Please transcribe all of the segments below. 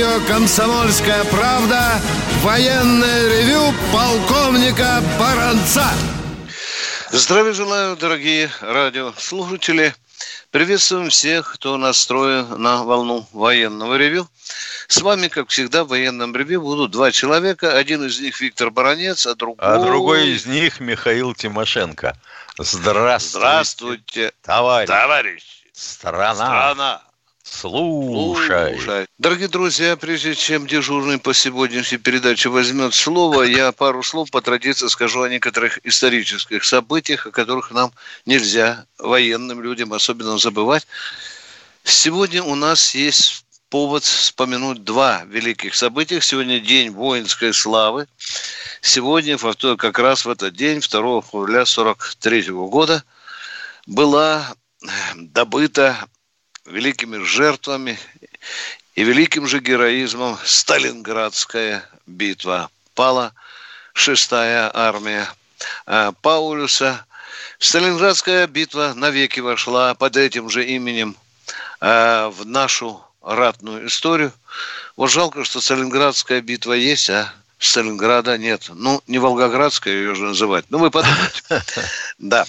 Радио «Комсомольская правда» военное ревю полковника Баранца. Здравия желаю, дорогие радиослушатели. Приветствуем всех, кто настроен на волну военного ревю. С вами, как всегда, в военном ревю будут два человека. Один из них Виктор Баранец, а другой... А другой из них Михаил Тимошенко. Здравствуйте, Здравствуйте, товарищ. товарищ. Страна. Страна. Слушай. Слушай. Дорогие друзья, прежде чем дежурный по сегодняшней передаче возьмет слово, я пару слов по традиции скажу о некоторых исторических событиях, о которых нам нельзя, военным людям особенно, забывать. Сегодня у нас есть повод вспомянуть два великих события. Сегодня день воинской славы. Сегодня, как раз в этот день, 2 февраля 1943 года, была добыта великими жертвами и великим же героизмом Сталинградская битва. Пала шестая армия а, Паулюса. Сталинградская битва навеки вошла под этим же именем а, в нашу ратную историю. Вот жалко, что Сталинградская битва есть, а Сталинграда нет. Ну, не Волгоградская ее же называть. Ну, вы подумайте. Да.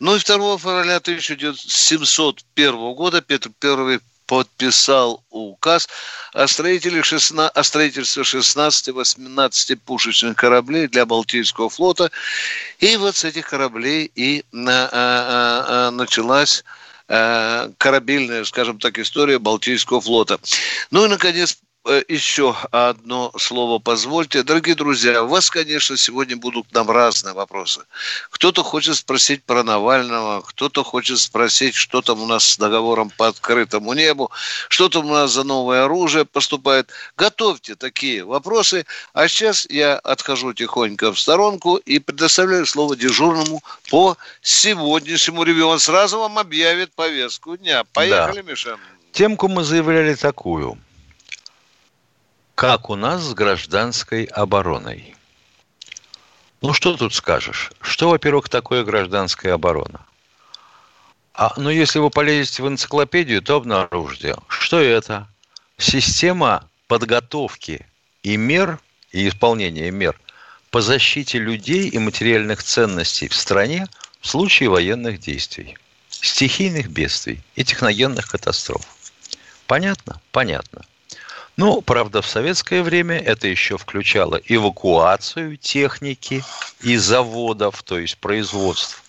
Ну и 2 февраля 1701 года Петр I подписал указ о, строителе 16, о строительстве 16-18 пушечных кораблей для Балтийского флота. И вот с этих кораблей и на, а, а, а, началась а, корабельная, скажем так, история Балтийского флота. Ну и, наконец, еще одно слово позвольте. Дорогие друзья, у вас, конечно, сегодня будут к нам разные вопросы. Кто-то хочет спросить про Навального, кто-то хочет спросить, что там у нас с договором по открытому небу, что там у нас за новое оружие поступает. Готовьте такие вопросы. А сейчас я отхожу тихонько в сторонку и предоставляю слово дежурному по сегодняшнему ревью. Он сразу вам объявит повестку дня. Поехали, да. Миша. Темку мы заявляли такую – как у нас с гражданской обороной. Ну, что тут скажешь? Что, во-первых, такое гражданская оборона? А, ну, если вы полезете в энциклопедию, то обнаружите, что это система подготовки и мер, и исполнения мер по защите людей и материальных ценностей в стране в случае военных действий, стихийных бедствий и техногенных катастроф. Понятно? Понятно. Ну, правда, в советское время это еще включало эвакуацию техники и заводов, то есть производств,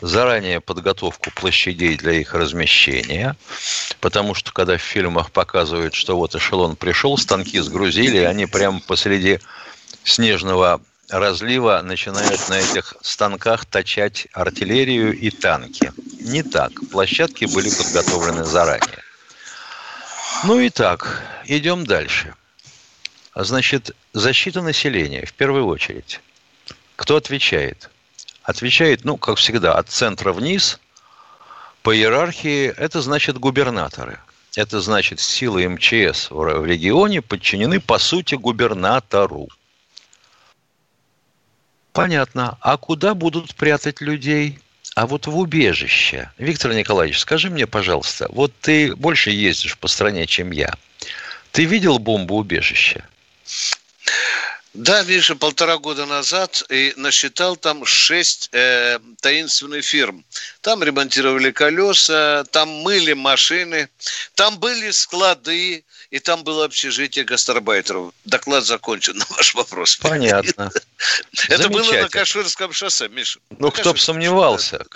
заранее подготовку площадей для их размещения, потому что когда в фильмах показывают, что вот эшелон пришел, станки сгрузили, они прямо посреди снежного разлива начинают на этих станках точать артиллерию и танки. Не так. Площадки были подготовлены заранее. Ну и так, идем дальше. Значит, защита населения в первую очередь. Кто отвечает? Отвечает, ну, как всегда, от центра вниз. По иерархии это значит губернаторы. Это значит силы МЧС в регионе подчинены, по сути, губернатору. Понятно. А куда будут прятать людей? А вот в убежище, Виктор Николаевич, скажи мне, пожалуйста, вот ты больше ездишь по стране, чем я. Ты видел бомбоубежище? Да, Миша, полтора года назад и насчитал там шесть э, таинственных фирм. Там ремонтировали колеса, там мыли машины, там были склады, и там было общежитие гастарбайтеров. Доклад закончен на ваш вопрос. Понятно. Это было на Каширском шоссе, Миша. Ну, кто бы сомневался.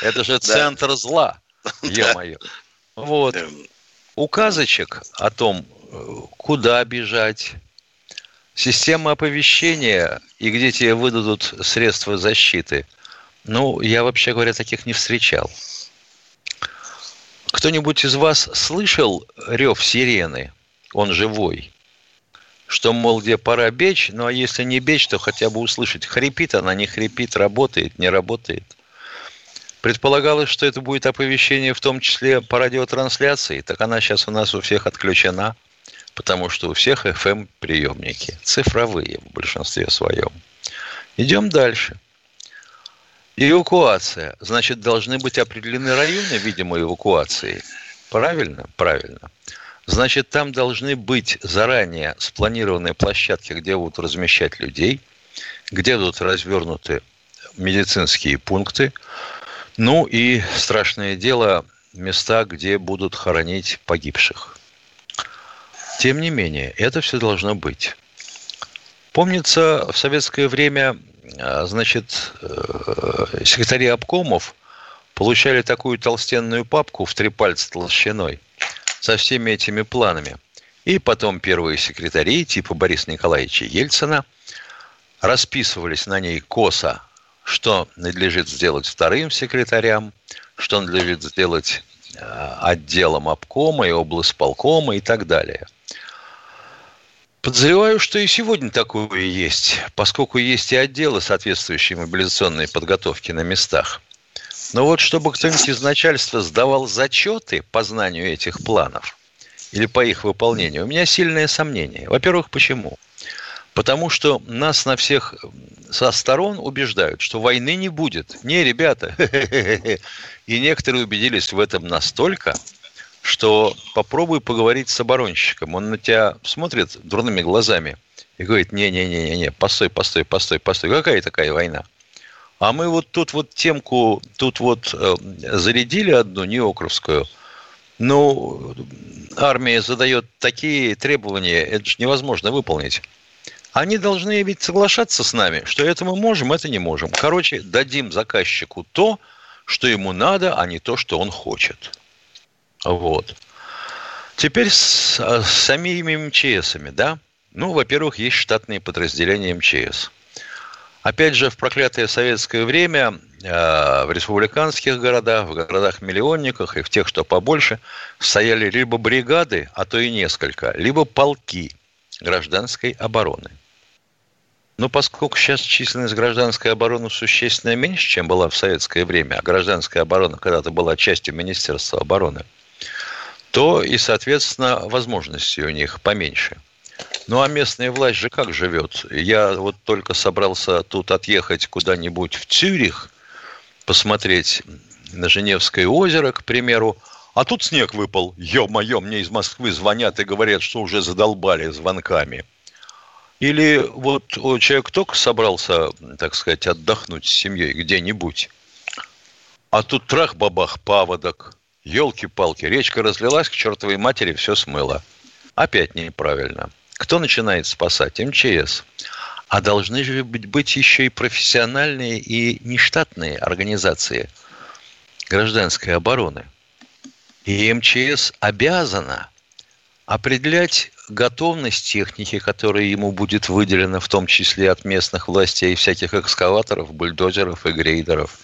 Это же центр зла, е-мое. Вот. Эм. Указочек о том, куда бежать, система оповещения и где тебе выдадут средства защиты. Ну, я вообще говоря, таких не встречал. Кто-нибудь из вас слышал рев сирены? Он живой. что, мол, где пора бечь, ну а если не бечь, то хотя бы услышать, хрипит она, не хрипит, работает, не работает. Предполагалось, что это будет оповещение в том числе по радиотрансляции, так она сейчас у нас у всех отключена, потому что у всех FM-приемники, цифровые в большинстве своем. Идем дальше. Эвакуация. Значит, должны быть определены районы, видимо, эвакуации. Правильно? Правильно. Значит, там должны быть заранее спланированные площадки, где будут размещать людей, где будут развернуты медицинские пункты, ну и страшное дело, места, где будут хоронить погибших. Тем не менее, это все должно быть. Помнится, в советское время, а, значит, э, секретари обкомов получали такую толстенную папку в три пальца толщиной – со всеми этими планами. И потом первые секретари, типа Бориса Николаевича Ельцина, расписывались на ней косо, что надлежит сделать вторым секретарям, что надлежит сделать э, отделом обкома и облсполкома и так далее. Подозреваю, что и сегодня такое есть, поскольку есть и отделы соответствующей мобилизационной подготовки на местах – но вот чтобы кто-нибудь из начальства сдавал зачеты по знанию этих планов или по их выполнению, у меня сильное сомнение. Во-первых, почему? Потому что нас на всех со сторон убеждают, что войны не будет. Не, ребята. И некоторые убедились в этом настолько, что попробуй поговорить с оборонщиком. Он на тебя смотрит дурными глазами и говорит, не-не-не-не, постой, постой, постой, постой. Какая такая война? А мы вот тут вот темку, тут вот э, зарядили одну, неокровскую. Ну, армия задает такие требования, это же невозможно выполнить. Они должны ведь соглашаться с нами, что это мы можем, это не можем. Короче, дадим заказчику то, что ему надо, а не то, что он хочет. Вот. Теперь с, с самими МЧСами, да? Ну, во-первых, есть штатные подразделения МЧС. Опять же, в проклятое советское время э, в республиканских городах, в городах-миллионниках и в тех, что побольше, стояли либо бригады, а то и несколько, либо полки гражданской обороны. Но поскольку сейчас численность гражданской обороны существенно меньше, чем была в советское время, а гражданская оборона когда-то была частью Министерства обороны, то и, соответственно, возможности у них поменьше – ну, а местная власть же как живет? Я вот только собрался тут отъехать куда-нибудь в Цюрих, посмотреть на Женевское озеро, к примеру, а тут снег выпал. Ё-моё, мне из Москвы звонят и говорят, что уже задолбали звонками. Или вот человек только собрался, так сказать, отдохнуть с семьей где-нибудь, а тут трах-бабах, паводок, елки-палки, речка разлилась к чертовой матери, все смыло. Опять неправильно. Кто начинает спасать? МЧС. А должны же быть еще и профессиональные и нештатные организации гражданской обороны. И МЧС обязана определять готовность техники, которая ему будет выделена, в том числе от местных властей, всяких экскаваторов, бульдозеров и грейдеров,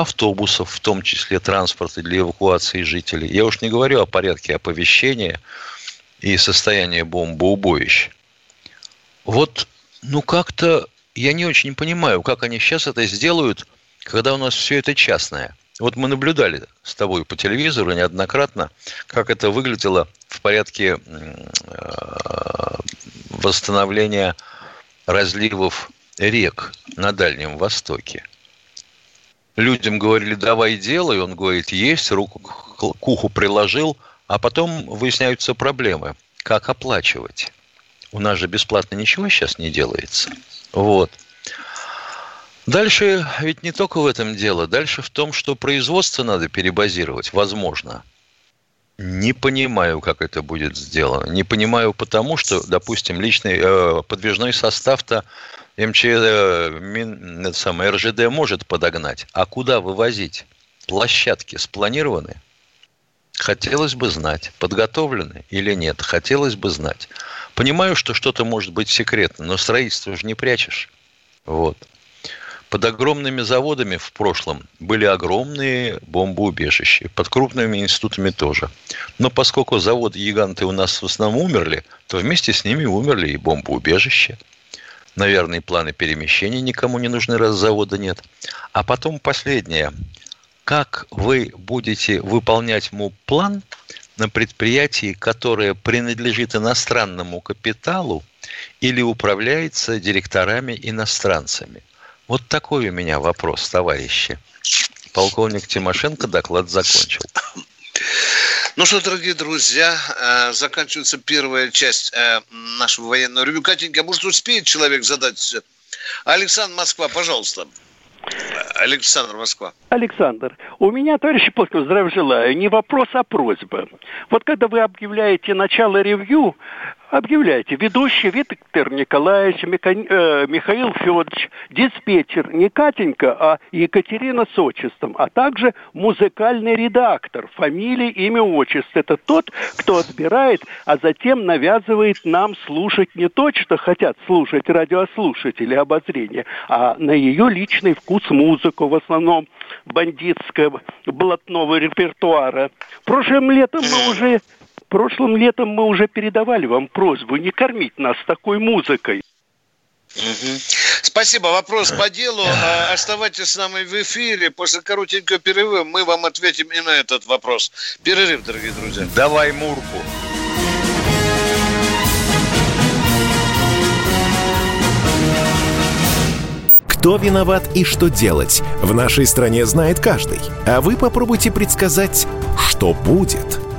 автобусов, в том числе транспорта для эвакуации жителей. Я уж не говорю о порядке оповещения – и состояние бомбоубоищ. Вот, ну как-то я не очень понимаю, как они сейчас это сделают, когда у нас все это частное. Вот мы наблюдали с тобой по телевизору неоднократно, как это выглядело в порядке э, восстановления разливов рек на Дальнем Востоке. Людям говорили, давай делай, он говорит, есть, руку к уху приложил – а потом выясняются проблемы. Как оплачивать? У нас же бесплатно ничего сейчас не делается. Вот. Дальше ведь не только в этом дело. Дальше в том, что производство надо перебазировать. Возможно. Не понимаю, как это будет сделано. Не понимаю потому, что, допустим, личный э, подвижной состав-то МЧ, э, Мин, это самое, РЖД может подогнать. А куда вывозить? Площадки спланированы – Хотелось бы знать, подготовлены или нет. Хотелось бы знать. Понимаю, что что-то может быть секретно, но строительство же не прячешь. Вот. Под огромными заводами в прошлом были огромные бомбоубежища. Под крупными институтами тоже. Но поскольку заводы-гиганты у нас в основном умерли, то вместе с ними умерли и бомбоубежища. Наверное, планы перемещения никому не нужны, раз завода нет. А потом последнее. Как вы будете выполнять ему план на предприятии, которое принадлежит иностранному капиталу или управляется директорами иностранцами? Вот такой у меня вопрос, товарищи. Полковник Тимошенко доклад закончил. Ну что, дорогие друзья, э, заканчивается первая часть э, нашего военного ревю. Катенька, может, успеет человек задать? Александр Москва, пожалуйста. Александр Москва. Александр, у меня, товарищи Плосков, здравия желаю, не вопрос, а просьба. Вот когда вы объявляете начало ревью, Объявляйте. Ведущий Виктор Николаевич, э, Михаил Федорович, диспетчер не Катенька, а Екатерина с отчеством, а также музыкальный редактор, фамилия, имя, отчество. Это тот, кто отбирает, а затем навязывает нам слушать не то, что хотят слушать радиослушатели обозрения, а на ее личный вкус музыку, в основном бандитского блатного репертуара. Прошлым летом мы уже прошлым летом мы уже передавали вам просьбу не кормить нас такой музыкой. Угу. Спасибо. Вопрос по делу. А, оставайтесь с нами в эфире. После коротенького перерыва мы вам ответим и на этот вопрос. Перерыв, дорогие друзья. Давай Мурку. Кто виноват и что делать, в нашей стране знает каждый. А вы попробуйте предсказать, что будет –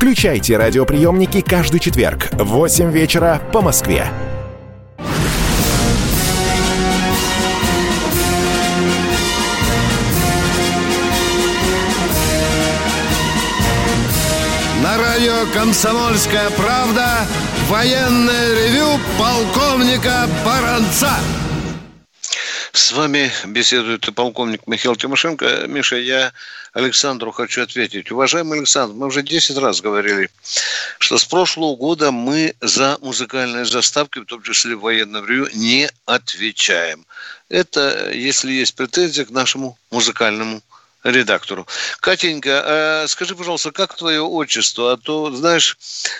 Включайте радиоприемники каждый четверг в 8 вечера по Москве. На радио «Комсомольская правда» военное ревю полковника Баранца. С вами беседует полковник Михаил Тимошенко. Миша, я Александру хочу ответить. Уважаемый Александр, мы уже 10 раз говорили, что с прошлого года мы за музыкальные заставки, в том числе в военном ревю, не отвечаем. Это, если есть претензия к нашему музыкальному редактору. Катенька, э, скажи, пожалуйста, как твое отчество? А то, знаешь,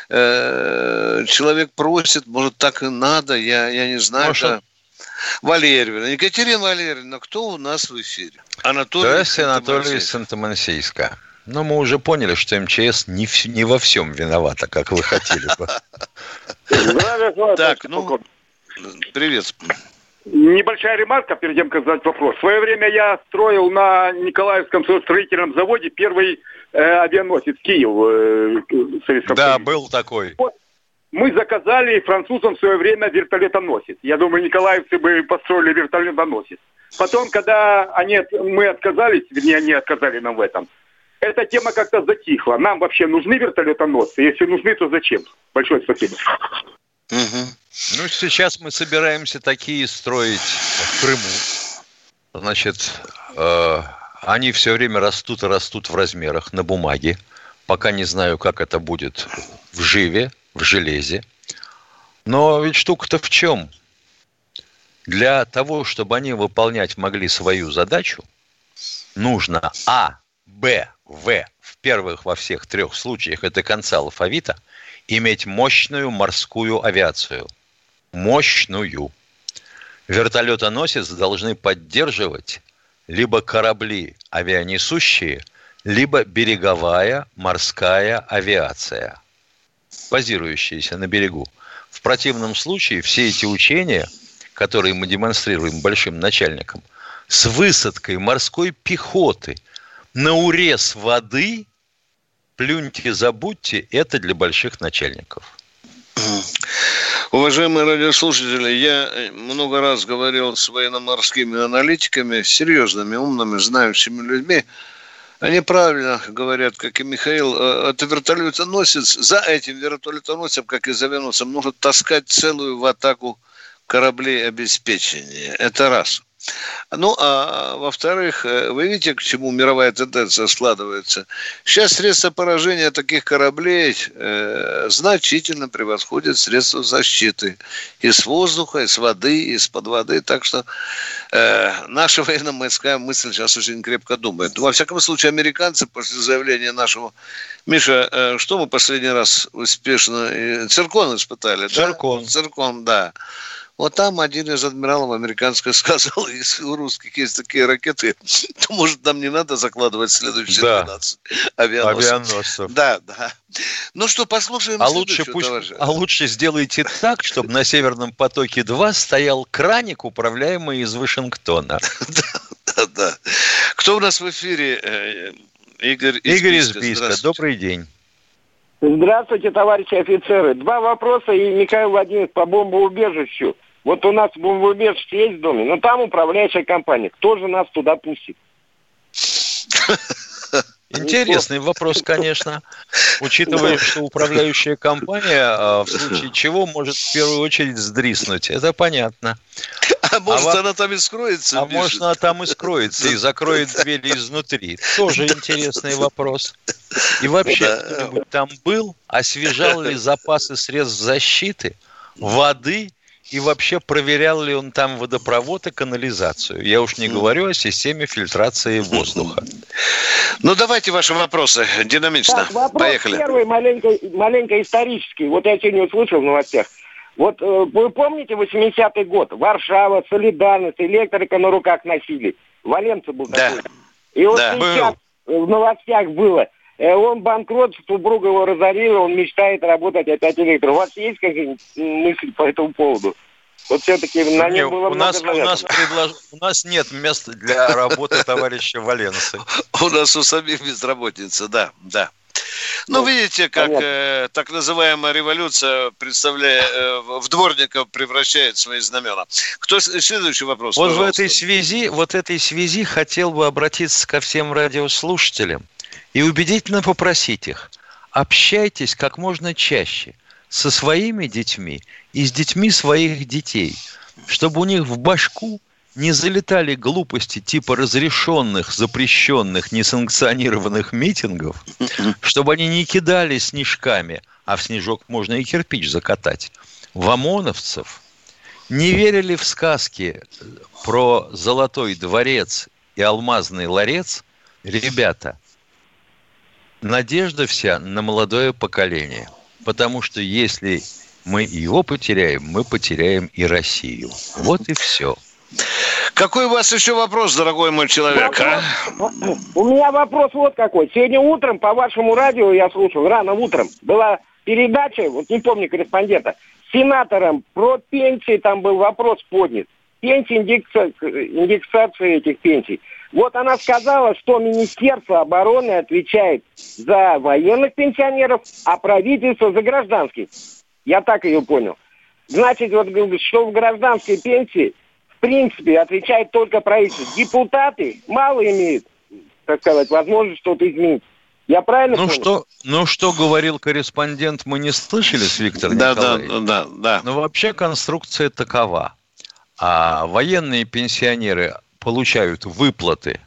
э, человек просит, может, так и надо, я, я не знаю. Может, да. Валерьевна. Екатерина Валерьевна, кто у нас в эфире? Анатолий Здравствуйте, Анатолий из Санта-Мансийска. Но мы уже поняли, что МЧС не, в, не во всем виновата, как вы хотели бы. Так, ну, привет. Небольшая ремарка перед тем, как задать вопрос. В свое время я строил на Николаевском строительном заводе первый э, авианосец Киев э, Советском Да, Союзе. был такой. Мы заказали французам в свое время вертолетоносец. Я думаю, николаевцы бы построили вертолетоносец. Потом, когда они, мы отказались, вернее, они отказали нам в этом, эта тема как-то затихла. Нам вообще нужны вертолетоносцы? Если нужны, то зачем? Большое спасибо. Угу. Ну, сейчас мы собираемся такие строить в Крыму. Значит, э, они все время растут и растут в размерах на бумаге. Пока не знаю, как это будет в живе в железе. Но ведь штука-то в чем? Для того, чтобы они выполнять могли свою задачу, нужно А, Б, В в первых во всех трех случаях, это конца алфавита, иметь мощную морскую авиацию. Мощную. Вертолетоносец должны поддерживать либо корабли авианесущие, либо береговая морская авиация, базирующаяся на берегу. В противном случае все эти учения, которые мы демонстрируем большим начальникам, с высадкой морской пехоты на урез воды, плюньте, забудьте, это для больших начальников. Уважаемые радиослушатели, я много раз говорил с военно-морскими аналитиками, серьезными, умными, знающими людьми. Они правильно говорят, как и Михаил, э, это вертолетоносец, за этим вертолетоносцем, как и за Венусом, может таскать целую в атаку кораблей обеспечения. Это раз. Ну, а во-вторых, э, вы видите, к чему мировая тенденция складывается. Сейчас средства поражения таких кораблей э, значительно превосходят средства защиты. И с воздуха, и с воды, и из-под воды. Так что э, наша военно-морская мысль сейчас очень крепко думает. Во всяком случае, американцы после заявления нашего... Миша, э, что мы последний раз успешно... Циркон испытали, Циркон. да? Циркон, да. Вот там один из адмиралов американского сказал, если у русских есть такие ракеты, то, может, нам не надо закладывать следующие да. 12 авианосцев. авианосцев. Да, да. Ну что, послушаем а лучше, пусть, а лучше сделайте так, чтобы на Северном потоке-2 стоял краник, управляемый из Вашингтона. Да, да, да. Кто у нас в эфире? Э, Игорь из Игорь из Бийска. Добрый день. Здравствуйте, товарищи офицеры. Два вопроса и Михаил Владимирович по бомбоубежищу. Вот у нас бомбоубежище есть в доме, но там управляющая компания. Кто же нас туда пустит? Интересный вопрос, конечно, учитывая, что управляющая компания а, в случае чего может в первую очередь сдриснуть. Это понятно. А может а она там и скроется? А пишет. может она там и скроется и закроет двери изнутри. Тоже интересный вопрос. И вообще, кто-нибудь там был, освежал ли запасы средств защиты, воды и вообще проверял ли он там водопровод и канализацию. Я уж не говорю о системе фильтрации воздуха. Ну, давайте ваши вопросы динамично. Так, вопрос Поехали. первый, маленько, маленько исторический. Вот я сегодня услышал в новостях. Вот э, вы помните 80-й год? Варшава, Солидарность, электрика на руках носили. Валенца был да. такой. И вот да, сейчас был. в новостях было – он банкрот, супруга его разорила, он мечтает работать опять электром. У вас есть какие-нибудь мысли по этому поводу? Вот все-таки на нем было у нас, у нас, предлож... у нас нет места для работы товарища Валенцы. У нас у самих безработица, да, да. Ну, видите, как э, так называемая революция, представляя, э, в дворников превращает свои знамена. Кто следующий вопрос? Вот пожалуйста. в этой связи, вот этой связи хотел бы обратиться ко всем радиослушателям и убедительно попросить их, общайтесь как можно чаще со своими детьми и с детьми своих детей, чтобы у них в башку не залетали глупости типа разрешенных, запрещенных, несанкционированных митингов, чтобы они не кидали снежками, а в снежок можно и кирпич закатать, в ОМОНовцев, не верили в сказки про золотой дворец и алмазный ларец, ребята – надежда вся на молодое поколение. Потому что если мы его потеряем, мы потеряем и Россию. Вот и все. Какой у вас еще вопрос, дорогой мой человек, а? У меня вопрос вот какой. Сегодня утром по вашему радио я слушал, рано утром, была передача, вот не помню корреспондента, с сенатором про пенсии, там был вопрос поднят. Пенсии, индекса, индексация этих пенсий. Вот она сказала, что Министерство обороны отвечает за военных пенсионеров, а правительство за гражданских. Я так ее понял. Значит, вот что в гражданской пенсии, в принципе, отвечает только правительство. Депутаты мало имеют, так сказать, возможность что-то изменить. Я правильно ну понял? Что, ну, что говорил корреспондент, мы не слышали с Виктором да, Николаевичем. Да, да, да. Но вообще конструкция такова. А военные пенсионеры получают выплаты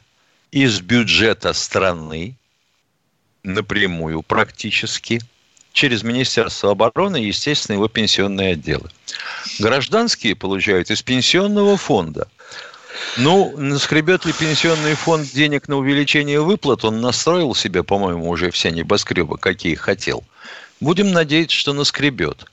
из бюджета страны напрямую практически через Министерство обороны и, естественно, его пенсионные отделы. Гражданские получают из пенсионного фонда. Ну, наскребет ли пенсионный фонд денег на увеличение выплат? Он настроил себе, по-моему, уже все небоскребы, какие хотел. Будем надеяться, что наскребет.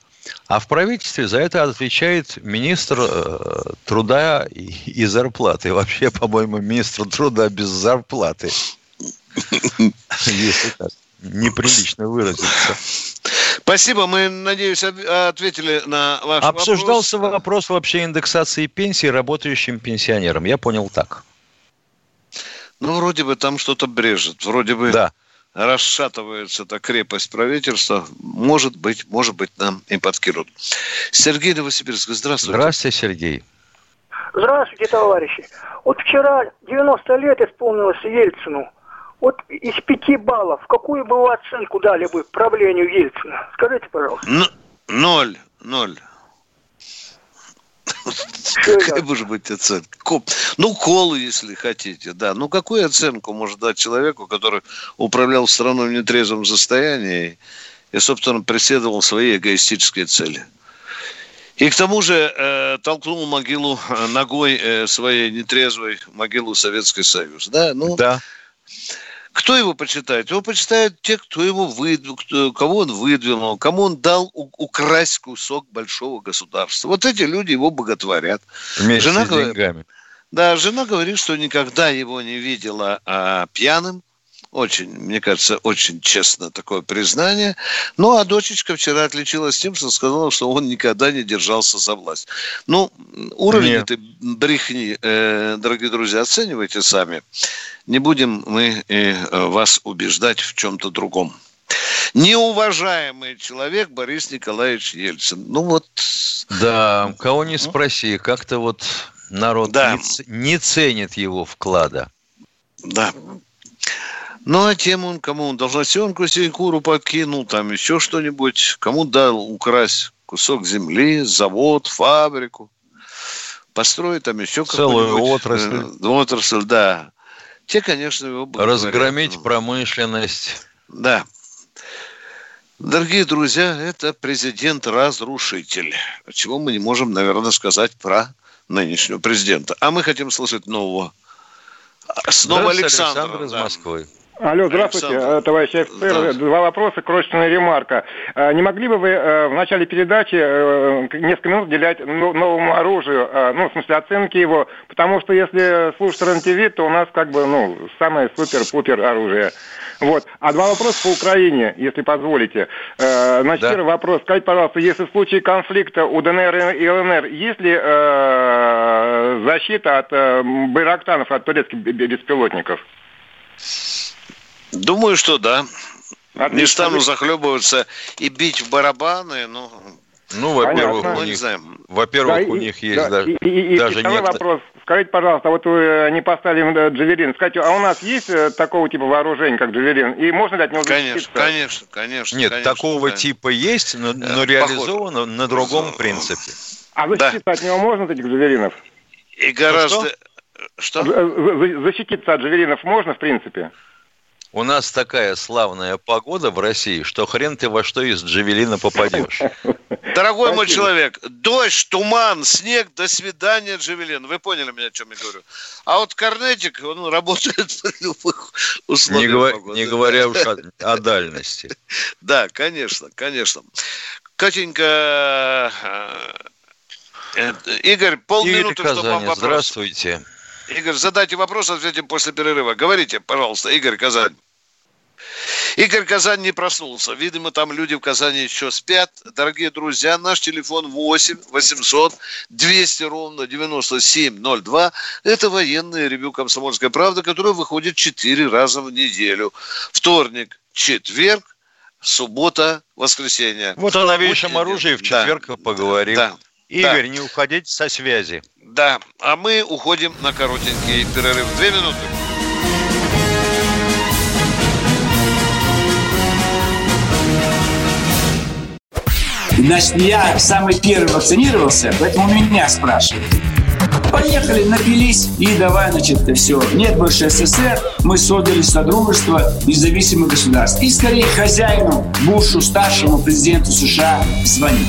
А в правительстве за это отвечает министр э, труда и, и зарплаты. Вообще, по-моему, министр труда без зарплаты. Если так неприлично выразиться. Спасибо. Мы, надеюсь, ответили на ваш Обсуждался вопрос. вопрос вообще индексации пенсии работающим пенсионерам. Я понял так. Ну, вроде бы там что-то брежет. Вроде бы Да. Расшатывается эта крепость правительства. Может быть, может быть, нам и подкинут. Сергей Новосибирск, здравствуйте. Здравствуйте, Сергей. Здравствуйте, товарищи. Вот вчера 90 лет исполнилось Ельцину. Вот из пяти баллов, какую бы вы оценку дали бы правлению Ельцина? Скажите, пожалуйста. Н- ноль, ноль. Какая может быть оценка? Ко- Ну, колу, если хотите, да. Ну, какую оценку может дать человеку, который управлял страной в нетрезвом состоянии и, собственно, преследовал свои эгоистические цели? И к тому же э, толкнул могилу э, ногой э, своей нетрезвой могилу Советский Союз. Да, ну, Да. Кто его почитает? Его почитают те, кто его выдвинул, кто- кого он выдвинул, кому он дал у- украсть кусок большого государства. Вот эти люди его боготворят. Вместе Жена с говорит- деньгами. Да, жена говорит, что никогда его не видела а, пьяным. Очень, мне кажется, очень честно такое признание. Ну, а дочечка вчера отличилась тем, что сказала, что он никогда не держался за власть. Ну, уровень Нет. этой брехни, э, дорогие друзья, оценивайте сами. Не будем мы э, вас убеждать в чем-то другом. Неуважаемый человек Борис Николаевич Ельцин. Ну вот, Да, кого не спроси, как-то вот народ Да. не, не ценит его вклада. Да. Ну, а тем он, кому он должностенку Синькуру подкинул, там еще что-нибудь, кому дал украсть кусок земли, завод, фабрику, построить там еще Целую какую-нибудь, отрасль. э, отрасль, да. Те, конечно, его боготворят. Разгромить Ну, промышленность. Да. Дорогие друзья, это президент-разрушитель. Чего мы не можем, наверное, сказать про нынешнего президента. А мы хотим слышать нового. Снова Здравствуйте, Александр. из да. Москвы. Алло, здравствуйте, Александр. э, товарищ офицер. Два вопроса, крошечная ремарка. Э, Не могли бы вы э, в начале передачи несколько минут уделять ну- новому оружию, ну, в смысле, оценки его, потому что если слушать РЕН-ТВ, то у нас как бы, ну, самое супер-пупер оружие. Вот. А два вопроса по Украине, если позволите. Значит, Да. первый вопрос. Скажите, пожалуйста, если в случае конфликта у ДНР и ЛНР, есть ли защита от байрактанов, от турецких бе- бе- беспилотников? Думаю, что да. Не Отлично. стану захлебываться и бить в барабаны, ну, Ну, во-первых, у ну, не них, во-первых, Да, у и- них есть да, даже, и, и- и даже второй некто- вопрос. Скажите, пожалуйста, вот вы э, не поставили э, Джавелин. Скажите, а у нас есть э, такого типа вооружения, как Джавелин? И можно ли от него Конечно, защититься? конечно, конечно. Нет, конечно, такого да. типа есть, но, но похоже. реализовано на другом принципе. А защититься от него можно, от этих Джавелинов? И гораздо... Что? З- з- Защититься от Джавелинов можно, в принципе? У нас такая славная погода в России, что хрен ты во что из Джавелина попадешь. Дорогой мой Спасибо. человек, дождь, туман, снег, до свидания, Джавелин. Вы поняли меня, о чем я говорю. А вот Корнетик, он работает в любых Не, условиях говор- погоды. не говоря уж о, о дальности. Да, конечно, конечно. Катенька, э, э, Игорь, Игорь полминуты, чтобы вам Казани, вопрос. здравствуйте. Игорь, задайте вопрос, ответим после перерыва. Говорите, пожалуйста, Игорь Казань. Игорь Казань не проснулся. Видимо, там люди в Казани еще спят. Дорогие друзья, наш телефон 8 800 200 ровно 9702. Это военное ревю «Комсомольская правда», которое выходит 4 раза в неделю. Вторник, четверг, суббота, воскресенье. Вот о новейшем оружии в Да. четверг поговорим. Да. Игорь, не уходите со связи. Да, а мы уходим на коротенький перерыв. Две минуты. Значит, я самый первый вакцинировался, поэтому меня спрашивают. Поехали, напились и давай, значит, все. Нет больше СССР, мы создали Содружество независимых государств. И скорее хозяину, Бушу, старшему президенту США звонить.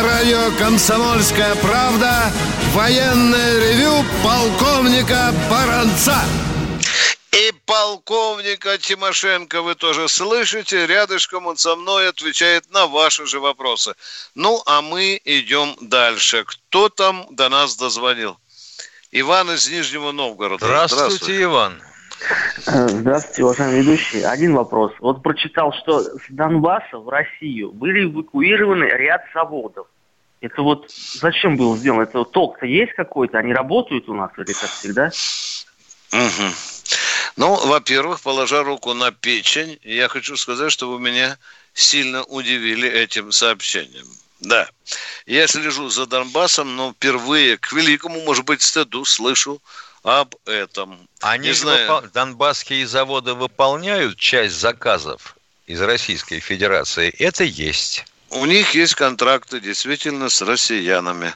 На радио «Комсомольская правда» военное ревю полковника Баранца. И полковника Тимошенко вы тоже слышите. Рядышком он со мной отвечает на ваши же вопросы. Ну, а мы идем дальше. Кто там до нас дозвонил? Иван из Нижнего Новгорода. Здравствуйте, Здравствуйте. Иван. Здравствуйте, уважаемый ведущий. Один вопрос. Вот прочитал, что с Донбасса в Россию были эвакуированы ряд заводов. Это вот зачем было сделано? Это вот толк-то есть какой-то? Они работают у нас или как всегда? Угу. Ну, во-первых, положа руку на печень, я хочу сказать, что вы меня сильно удивили этим сообщением. Да, я слежу за Донбассом, но впервые, к великому, может быть, стыду, слышу об этом. Они Не знаю. Выпол... Донбасские заводы выполняют часть заказов из Российской Федерации. Это есть. У них есть контракты действительно с россиянами.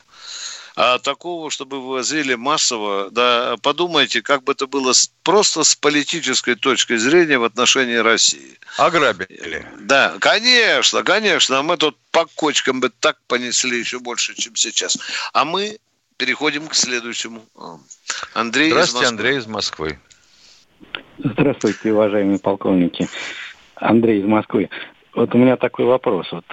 А такого, чтобы вывозили массово, да, подумайте, как бы это было просто с политической точки зрения в отношении России. Ограбили. Да, конечно, конечно. Мы тут по кочкам бы так понесли еще больше, чем сейчас. А мы переходим к следующему. Андрей Здравствуйте, из Андрей из Москвы. Здравствуйте, уважаемые полковники. Андрей из Москвы. Вот у меня такой вопрос. Вот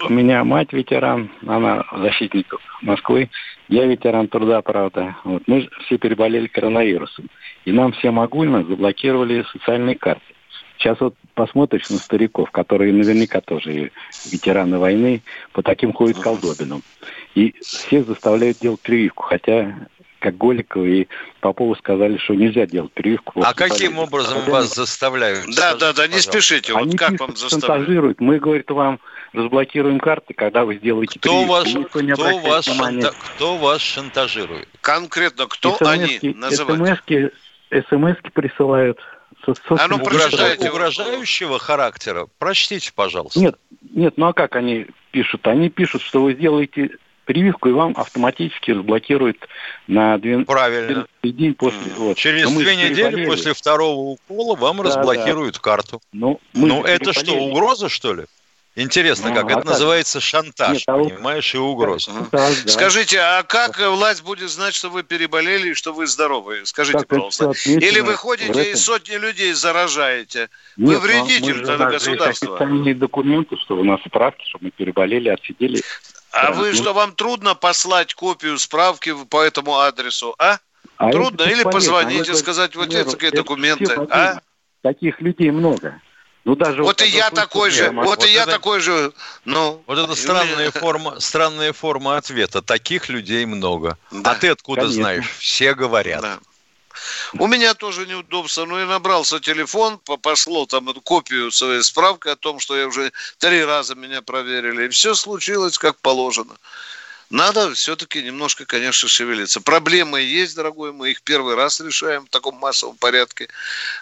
у меня мать ветеран, она защитник Москвы. Я ветеран труда, правда. Вот мы все переболели коронавирусом. И нам всем огульно заблокировали социальные карты. Сейчас вот посмотришь на стариков, которые наверняка тоже ветераны войны, по таким ходят колдобинам. И всех заставляют делать прививку, хотя как Голиков и Попову сказали, что нельзя делать прививку. А каким болезни. образом Хотя вас заставляют? Да, да, да, не спешите. Вот Они как пишут, вам заставляют? шантажируют. Мы, говорит, вам разблокируем карты, когда вы сделаете кто прививку. Вас, кто, вас шанта... кто вас шантажирует? Конкретно кто они называют? СМС-ки присылают. А ну, угрожающего, угрожающего характера. Прочтите, пожалуйста. Нет, нет, ну а как они пишут? Они пишут, что вы сделаете прививку, и вам автоматически разблокируют на 12 Правильно. день после. Вот. Через две недели после второго укола вам да, разблокируют да. карту. Ну, ну это что, угроза, что ли? Интересно, ну, как? А это так... называется шантаж, Нет, а понимаешь, и угроза. Да, да. Скажите, а как власть будет знать, что вы переболели и что вы здоровы? Скажите, так, пожалуйста. Или вы ходите и сотни людей заражаете? Нет, вы ну, вредите для государства. официальные документы, что у нас справки, что мы переболели, отсидели. А вы что, вам трудно послать копию справки по этому адресу, а? а трудно? Или позвонить и сказать, вот эти такие документы, а? Таких людей много. Ну, даже вот, вот и я такой же, вот, вот и я такой же. Ну, вот это странная форма, странная форма ответа. Таких людей много. Да, а ты откуда конечно. знаешь? Все говорят. Да. У меня тоже неудобство. Ну, я набрался телефон, пошло там эту копию своей справки о том, что я уже три раза меня проверили. И все случилось как положено. Надо все-таки немножко, конечно, шевелиться. Проблемы есть, дорогой, мы их первый раз решаем в таком массовом порядке.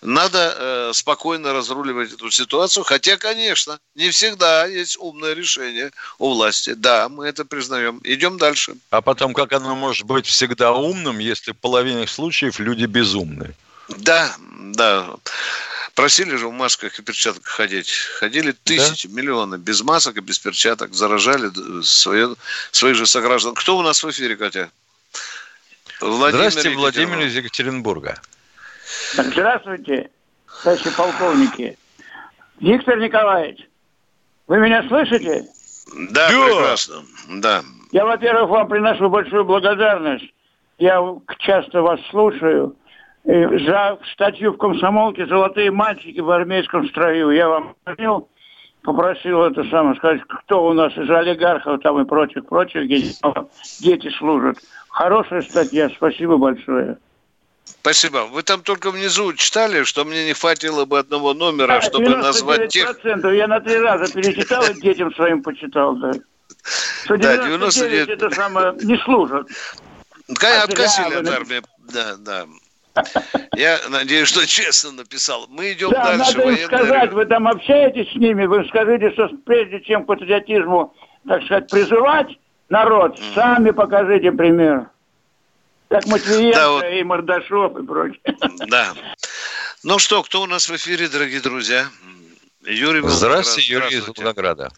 Надо э, спокойно разруливать эту ситуацию, хотя, конечно, не всегда есть умное решение у власти. Да, мы это признаем. Идем дальше. А потом, как оно может быть всегда умным, если в половине случаев люди безумные? Да, да. Просили же в масках и перчатках ходить. Ходили тысячи, да? миллионы без масок и без перчаток. Заражали свое, своих же сограждан. Кто у нас в эфире, Катя? Владимир Здравствуйте, Владимир из Екатеринбурга. Здравствуйте, товарищи полковники. Виктор Николаевич, вы меня слышите? Да, да. прекрасно. Да. Я, во-первых, вам приношу большую благодарность. Я часто вас слушаю за статью в комсомолке «Золотые мальчики в армейском строю». Я вам звонил, попросил это самое сказать, кто у нас из олигархов там и прочих, прочих дети служат. Хорошая статья, спасибо большое. Спасибо. Вы там только внизу читали, что мне не хватило бы одного номера, чтобы назвать тех... Я на три раза перечитал и детям своим почитал, да. Что 99 да, 99... это самое не служат. Откосили от армии, да, да. Я надеюсь, что честно написал. Мы идем да, дальше. надо им сказать, вы там общаетесь с ними, вы скажите, что прежде чем к патриотизму, так сказать, призывать народ, mm. сами покажите пример. Как Матвиенко да, вот... и Мордашов и прочее. Да. Ну что, кто у нас в эфире, дорогие друзья? Юрий Здравствуйте, Юрий из Волгограда.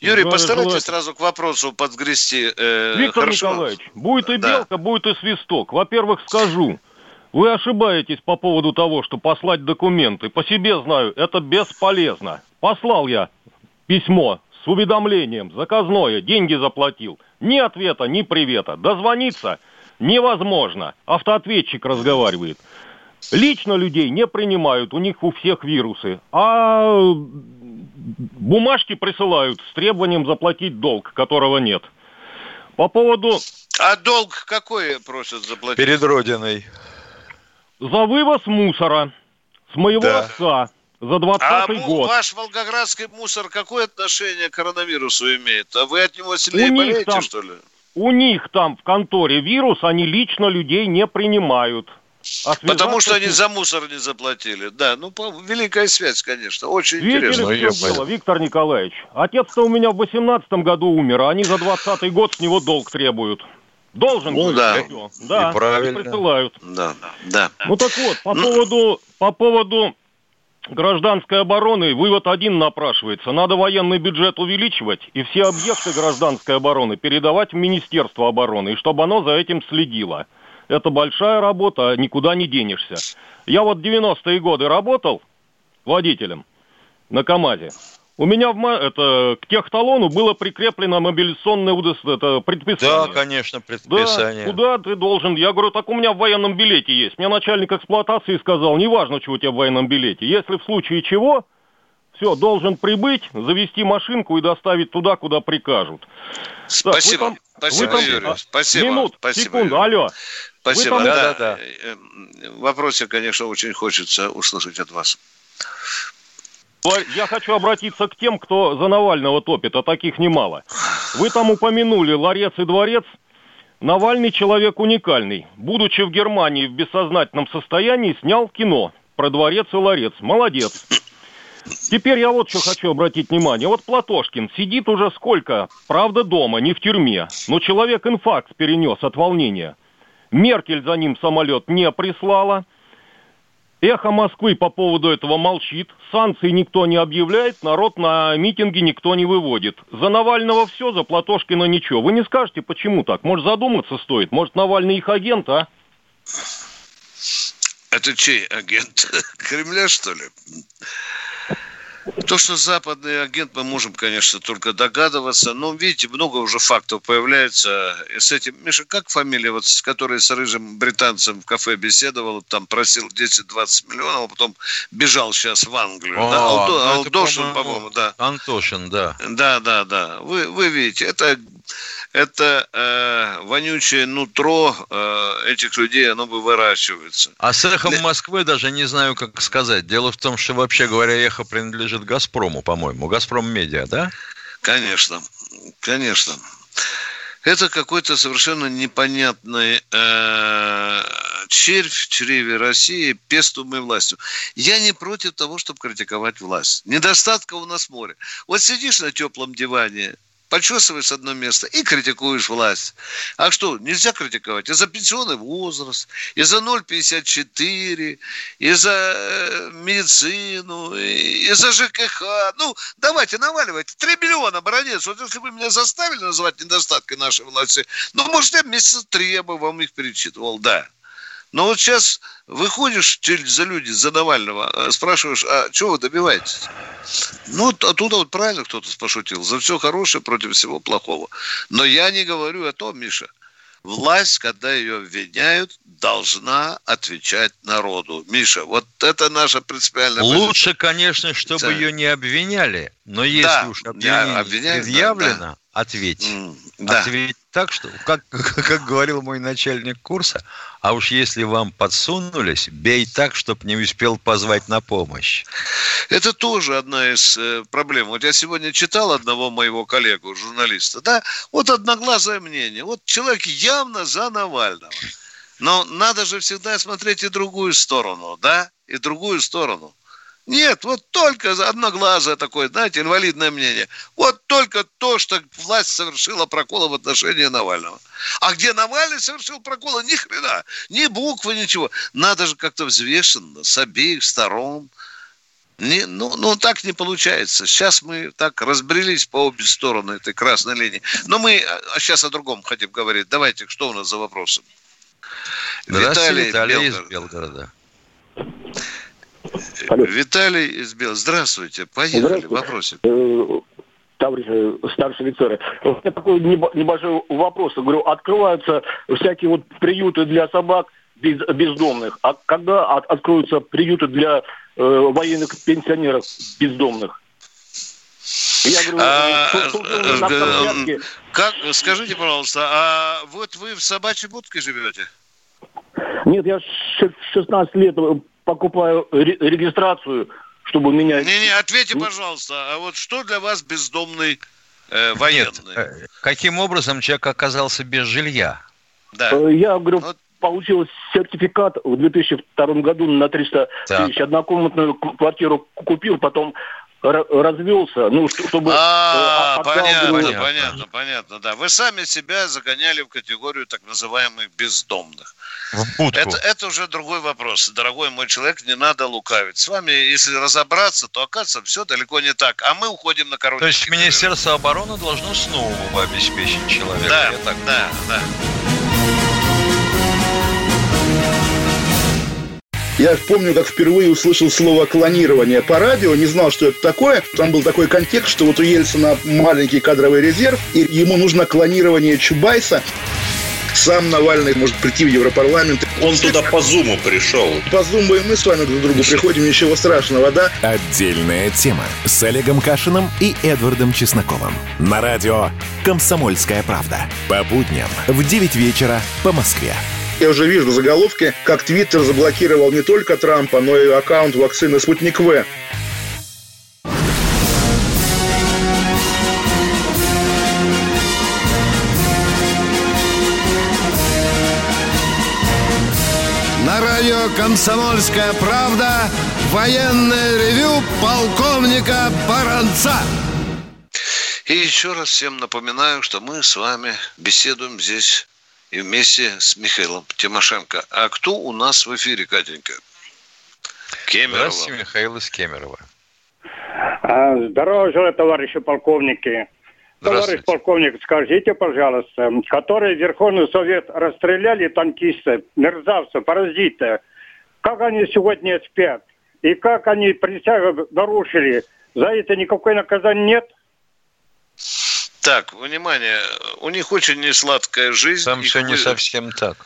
Юрий, постарайтесь сразу к вопросу подгрести. Э, Виктор хорошо. Николаевич, будет и да. белка, будет и свисток. Во-первых, скажу, вы ошибаетесь по поводу того, что послать документы. По себе знаю, это бесполезно. Послал я письмо с уведомлением, заказное, деньги заплатил. Ни ответа, ни привета. Дозвониться невозможно. Автоответчик разговаривает. Лично людей не принимают, у них у всех вирусы. А бумажки присылают с требованием заплатить долг, которого нет. По поводу... А долг какой просят заплатить? Перед Родиной. За вывоз мусора с моего да. отца за 20 а год. ваш волгоградский мусор какое отношение к коронавирусу имеет? А вы от него сильнее у болеете, там, что ли? У них там в конторе вирус, они лично людей не принимают. А Потому что они за мусор не заплатили. Да, ну, великая связь, конечно. Очень Видели, интересно. Что дело, Виктор Николаевич. Отец-то у меня в 18 году умер, а они за 20 год с него долг требуют. Должен ну, быть. Да, все. да и правильно. присылают. Да, да. Ну так вот, по ну... поводу, по поводу гражданской обороны вывод один напрашивается. Надо военный бюджет увеличивать и все объекты гражданской обороны передавать в Министерство обороны, и чтобы оно за этим следило. Это большая работа, никуда не денешься. Я вот 90-е годы работал водителем на КАМАЗе. У меня в, это, к техталону было прикреплено мобилизационное это, предписание. Да, конечно, предписание. Да, куда ты должен? Я говорю, так у меня в военном билете есть. Мне начальник эксплуатации сказал, неважно, что у тебя в военном билете. Если в случае чего, все, должен прибыть, завести машинку и доставить туда, куда прикажут. Спасибо. Так, там, Спасибо, там, Юрий. Спасибо. Минут, Спасибо, секунду, Юрий. алло. Спасибо. Там... Да, да, да. Э, э, вопросе, конечно, очень хочется услышать от вас. Я хочу обратиться к тем, кто за Навального топит, а таких немало. Вы там упомянули ларец и дворец. Навальный человек уникальный. Будучи в Германии в бессознательном состоянии, снял кино про дворец и ларец. Молодец. Теперь я вот что хочу обратить внимание. Вот Платошкин сидит уже сколько? Правда, дома, не в тюрьме. Но человек инфаркт перенес от волнения. Меркель за ним самолет не прислала. Эхо Москвы по поводу этого молчит. Санкции никто не объявляет, народ на митинги никто не выводит. За Навального все, за Платошкина ничего. Вы не скажете, почему так? Может, задуматься стоит? Может, Навальный их агент, а? Это чей агент? Кремля, что ли? То, что западный агент, мы можем, конечно, только догадываться. Но, видите, много уже фактов появляется. И с этим, Миша, как фамилия, вот, с которой с рыжим британцем в кафе беседовал, там просил 10-20 миллионов, а потом бежал сейчас в Англию. О, да? Алдо, ну, Алдошин, по-моему, да. Антошин, да. Да, да, да. Вы, вы видите, это это э, вонючее нутро э, этих людей, оно бы выращивается. А с эхом. Москвы даже не знаю, как сказать. Дело в том, что, вообще говоря, эхо принадлежит Газпрому, по-моему. Газпром Медиа, да? Конечно, конечно. Это какой-то совершенно непонятный э, червь в чреве России, пестумой властью. Я не против того, чтобы критиковать власть. Недостатка у нас море. Вот сидишь на теплом диване, почесываешь одно место и критикуешь власть. А что, нельзя критиковать? И за пенсионный возраст, и за 0,54, и за э, медицину, и за ЖКХ. Ну, давайте, наваливайте. 3 миллиона, баронец. Вот если вы меня заставили называть недостаткой нашей власти, ну, может, я месяца три я бы вам их перечитывал, да. Но вот сейчас выходишь за люди, за Навального, а спрашиваешь, а чего вы добиваетесь? Ну, оттуда вот правильно кто-то пошутил. За все хорошее против всего плохого. Но я не говорю о том, Миша. Власть, когда ее обвиняют, должна отвечать народу. Миша, вот это наша принципиальная Лучше, позиция. конечно, чтобы да. ее не обвиняли, но если да, уж обвинение предъявлено, да, да. ответь. Да. Ответь так, что, как, как говорил мой начальник курса, а уж если вам подсунулись, бей так, чтобы не успел позвать на помощь. Это тоже одна из э, проблем. Вот я сегодня читал одного моего коллегу, журналиста, да, вот одноглазое мнение. Вот человек явно за Навального. Но надо же всегда смотреть и другую сторону, да? И другую сторону. Нет, вот только одноглазое такое, знаете, инвалидное мнение. Вот только то, что власть совершила проколы в отношении Навального. А где Навальный совершил проколы, ни хрена, ни буквы, ничего. Надо же как-то взвешенно, с обеих сторон. Не, ну, ну, так не получается. Сейчас мы так разбрелись по обе стороны этой красной линии. Но мы а сейчас о другом хотим говорить. Давайте, что у нас за вопросы? Виталий, Виталий из Белгорода. Алло. Виталий из Бел. Здравствуйте. Поехали. Вопросик. Э, товарищ э, старший офицер. У меня такой небольшой вопрос. говорю, открываются всякие вот приюты для собак без, бездомных. А когда от, откроются приюты для э, военных пенсионеров бездомных? Я говорю, а, э, как, скажите, пожалуйста, а вот вы в собачьей будке живете? Нет, я 16 лет покупаю регистрацию, чтобы меня... Не-не, ответьте, пожалуйста, а вот что для вас бездомный э, военный? Нет, э, каким образом человек оказался без жилья? Да. Э, я говорю, вот. получил сертификат в 2002 году на 300 так. тысяч. Однокомнатную квартиру купил, потом развелся, ну, чтобы... А, э, понятно, понятно, понятно, понятно, да. Вы сами себя загоняли в категорию так называемых бездомных. Это, это уже другой вопрос. Дорогой мой человек, не надо лукавить. С вами, если разобраться, то оказывается все далеко не так. А мы уходим на короткий То есть Министерство обороны должно снова обеспечить человека? Да, так да, да. Я помню, как впервые услышал слово клонирование по радио, не знал, что это такое. Там был такой контекст, что вот у Ельцина маленький кадровый резерв, и ему нужно клонирование Чубайса. Сам Навальный может прийти в Европарламент. Он туда по Зуму пришел. По Зуму и мы с вами друг к другу приходим, ничего страшного, да? Отдельная тема с Олегом Кашиным и Эдвардом Чесноковым. На радио «Комсомольская правда». По будням в 9 вечера по Москве. Я уже вижу заголовки, как Твиттер заблокировал не только Трампа, но и аккаунт вакцины «Спутник В». На радио «Комсомольская правда» военное ревю полковника Баранца. И еще раз всем напоминаю, что мы с вами беседуем здесь и вместе с Михаилом Тимошенко. А кто у нас в эфире, Катенька? Кемерово. Здравствуйте, Михаил из Кемерово. А, здорово желаю, товарищи полковники. Товарищ полковник, скажите, пожалуйста, которые Верховный Совет расстреляли танкисты, мерзавцы, паразиты, как они сегодня спят? И как они присягу нарушили? За это никакой наказания нет? Так, внимание, у них очень несладкая жизнь. Там все не совсем так.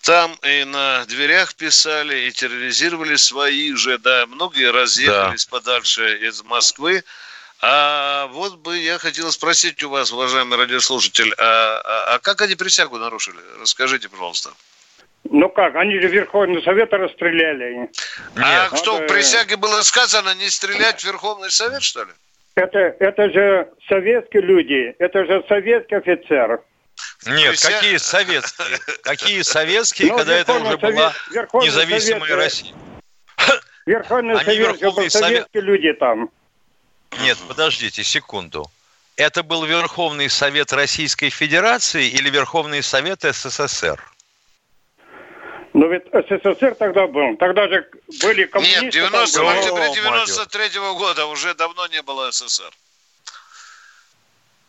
Там и на дверях писали, и терроризировали своих же, да, многие разъехались да. подальше из Москвы. А вот бы я хотел спросить у вас, уважаемый радиослушатель, а, а, а как они присягу нарушили? Расскажите, пожалуйста. Ну как, они же Верховный Совет расстреляли. Нет. А Надо... что, в присяге было сказано не стрелять в Верховный Совет, что ли? Это, это же советские люди, это же советский офицер. Нет, Прися... какие советские? Какие советские, ну, когда это уже была независимая Совет, Россия? Верховный Они Совет, Верховный советские Совет... люди там. Нет, подождите секунду. Это был Верховный Совет Российской Федерации или Верховный Совет СССР? Но ведь СССР тогда был. Тогда же были коммунисты. Нет, 90, в октябре 93 -го года уже давно не было СССР.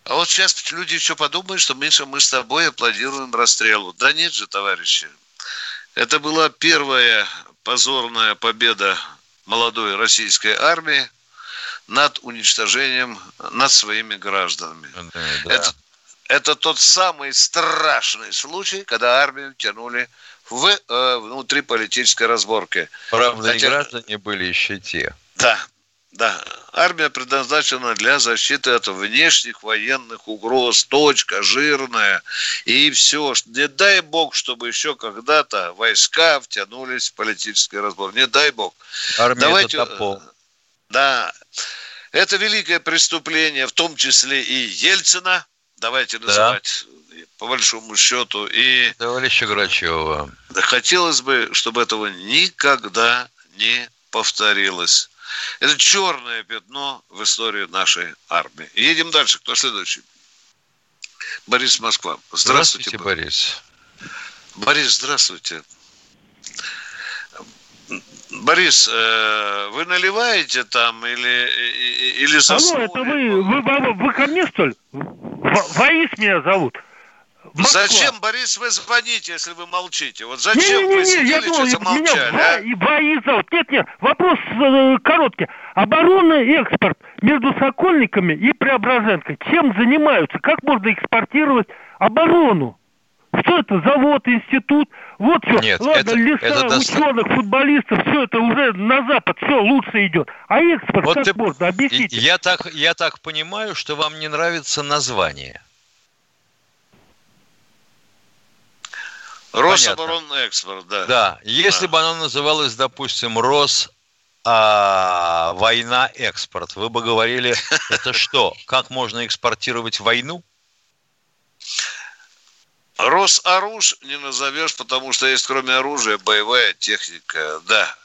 А вот сейчас люди еще подумают, что Миша, мы с тобой аплодируем расстрелу. Да нет же, товарищи. Это была первая позорная победа молодой российской армии над уничтожением, над своими гражданами. Да. Это, это тот самый страшный случай, когда армию тянули в э, внутриполитической разборке. Правда, Хотя... граждане были еще те. Да, да. Армия предназначена для защиты от внешних военных угроз. Точка, жирная. И все. Не дай бог, чтобы еще когда-то войска втянулись в политический разбор. Не дай бог. Армия Давайте... это топор. Да. Это великое преступление, в том числе и Ельцина, давайте называть по большому счету. И Товарища Грачева. хотелось бы, чтобы этого никогда не повторилось. Это черное пятно в истории нашей армии. Едем дальше. Кто следующий? Борис Москва. Здравствуйте, Здравствуйте Борис. Борис, здравствуйте. Борис, э, вы наливаете там или, или Алло, заснули? это вы, вы, вы, вы ко мне, что ли? Воис меня зовут. Москва. Зачем, Борис, вы звоните, если вы молчите? Вот зачем Не-не-не, вы я сидели, думал, что меня молчали, а? Во- и Воис зовут. Нет, нет, вопрос э, короткий. Оборона и экспорт между Сокольниками и Преображенкой. Чем занимаются? Как можно экспортировать оборону? Что это? Завод, институт? Вот все. Нет, Ладно, это- леса, это доста- ученых, футболистов, все это уже на Запад, все лучше идет. А экспорт Вот как ты- можно? Объясните. Я так, я так понимаю, что вам не нравится название. Рособоронэкспорт, да. Да, если бы оно называлось, допустим, Рос а, война экспорт, вы бы говорили, это что? Как можно экспортировать войну? Росоруж не назовешь, потому что есть кроме оружия боевая техника, да.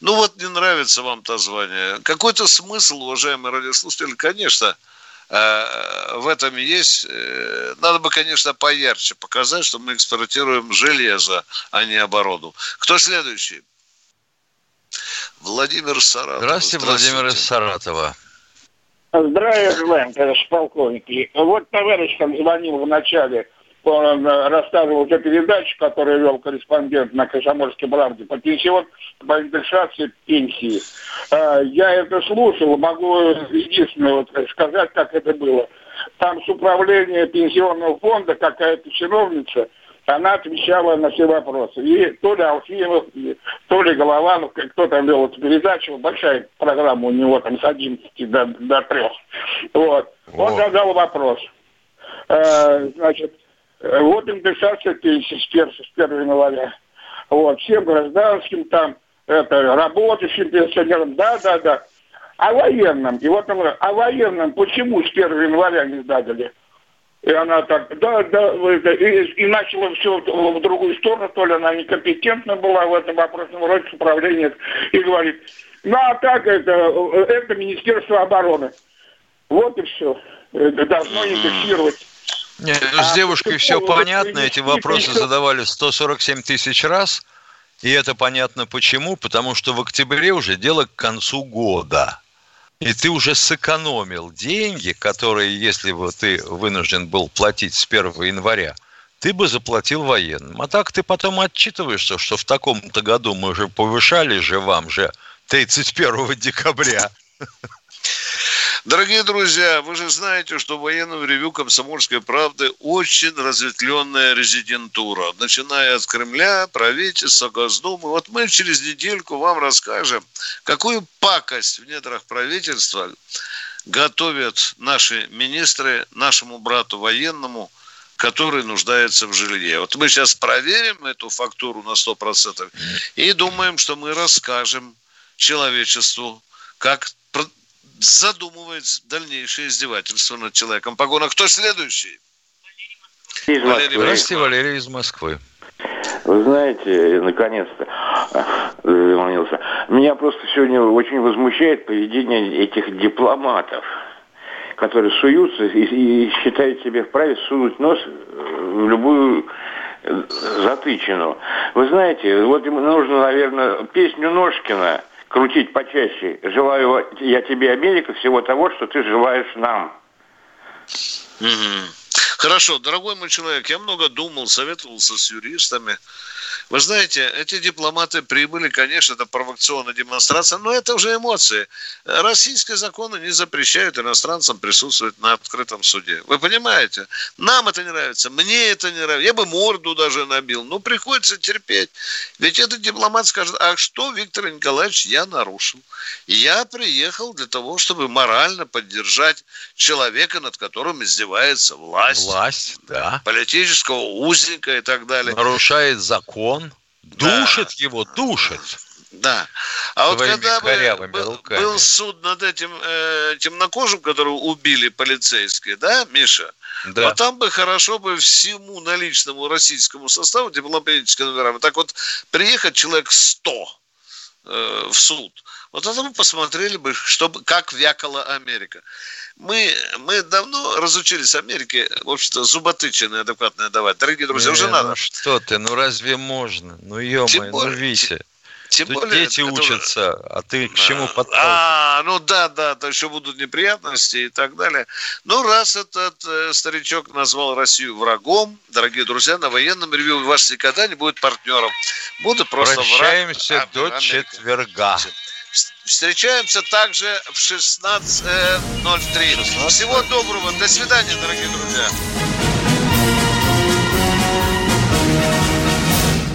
Ну вот не нравится вам название. Какой-то смысл, уважаемые радиослушатели, конечно, э, в этом есть. Э, Надо бы, конечно, поярче показать, что мы экспортируем железо, а не оборону. Кто следующий? Владимир Саратов. Здравствуйте, Владимир из Саратова. Здравия желаем, товарищ полковник. Вот товарищ там звонил в начале, он э, рассказывал передачу, которую вел корреспондент на Комсомольской правде по пенсион, по индексации пенсии. Э, Я это слушал, могу единственное вот сказать, как это было. Там с управления пенсионного фонда какая-то чиновница, она отвечала на все вопросы. И то ли Алфимов, и то ли Голованов, кто там вел эту передачу, большая программа у него там с 11 до, до 3. Вот. Он задал вопрос. Э, значит, э, вот пенсии с 1, с 1 января. Вот, всем гражданским там, это, работающим пенсионерам, да, да, да. А военным, и вот он говорит, а военным почему с 1 января не задали? И она так, да, да, вы это», и, и начала все в, в другую сторону, то ли она некомпетентна была в этом вопросе, вроде с управления, и говорит, ну а так это, это Министерство обороны. Вот и все. Это должно индексировать. Нет, ну, с А девушкой по все понятно, эти вопросы задавали 147 тысяч раз, и это понятно почему, потому что в октябре уже дело к концу года. И ты уже сэкономил деньги, которые, если бы ты вынужден был платить с 1 января, ты бы заплатил военным. А так ты потом отчитываешься, что в таком-то году мы уже повышали же вам же 31 декабря. Дорогие друзья, вы же знаете, что в военном ревю «Комсомольской правды» очень разветвленная резидентура. Начиная от Кремля, правительства, Госдумы. Вот мы через недельку вам расскажем, какую пакость в недрах правительства готовят наши министры нашему брату военному, который нуждается в жилье. Вот мы сейчас проверим эту фактуру на 100% и думаем, что мы расскажем человечеству, как задумывается дальнейшее издевательство над человеком. Погона, кто следующий? Валерий Здравствуйте, Валерий из Москвы. Вы знаете, наконец-то э, звонился. Меня просто сегодня очень возмущает поведение этих дипломатов, которые суются и, и считают себя вправе сунуть нос в любую э, затычину. Вы знаете, вот им нужно, наверное, песню Ножкина крутить почаще. Желаю я тебе, Америка, всего того, что ты желаешь нам. Хорошо, дорогой мой человек, я много думал, советовался с юристами. Вы знаете, эти дипломаты прибыли, конечно, это провокационная демонстрация, но это уже эмоции. Российские законы не запрещают иностранцам присутствовать на открытом суде. Вы понимаете? Нам это не нравится, мне это не нравится. Я бы морду даже набил, но приходится терпеть. Ведь этот дипломат скажет, а что, Виктор Николаевич, я нарушил? Я приехал для того, чтобы морально поддержать человека, над которым издевается власть. Власть, да. Политического узника и так далее. Нарушает закон, душит его, душит. Да. А вот когда бы был, был суд над этим э, темнокожим, которого убили полицейские, да, Миша? Да. Вот там бы хорошо бы всему наличному российскому составу дипломатическим номерам. Так вот, приехать человек 100 э, в суд. Вот это мы посмотрели бы, чтобы, как вякала Америка. Мы, мы давно разучились Америке, в общем-то, зуботычины адекватные давать. Дорогие друзья, Не, уже надо. Ну что ты, ну разве можно? Ну ё Тем ну Витя. Тем Тут более, дети это- учатся, а ты к чему подталкиваешь? А, ну да, да, то еще будут неприятности и так далее. Ну, раз этот э, старичок назвал Россию врагом, дорогие друзья, на военном ревью вас никогда не будет партнером. Буду просто Прощаемся враг. до Америки. четверга. Встречаемся также в 16.03. Всего доброго. До свидания, дорогие друзья.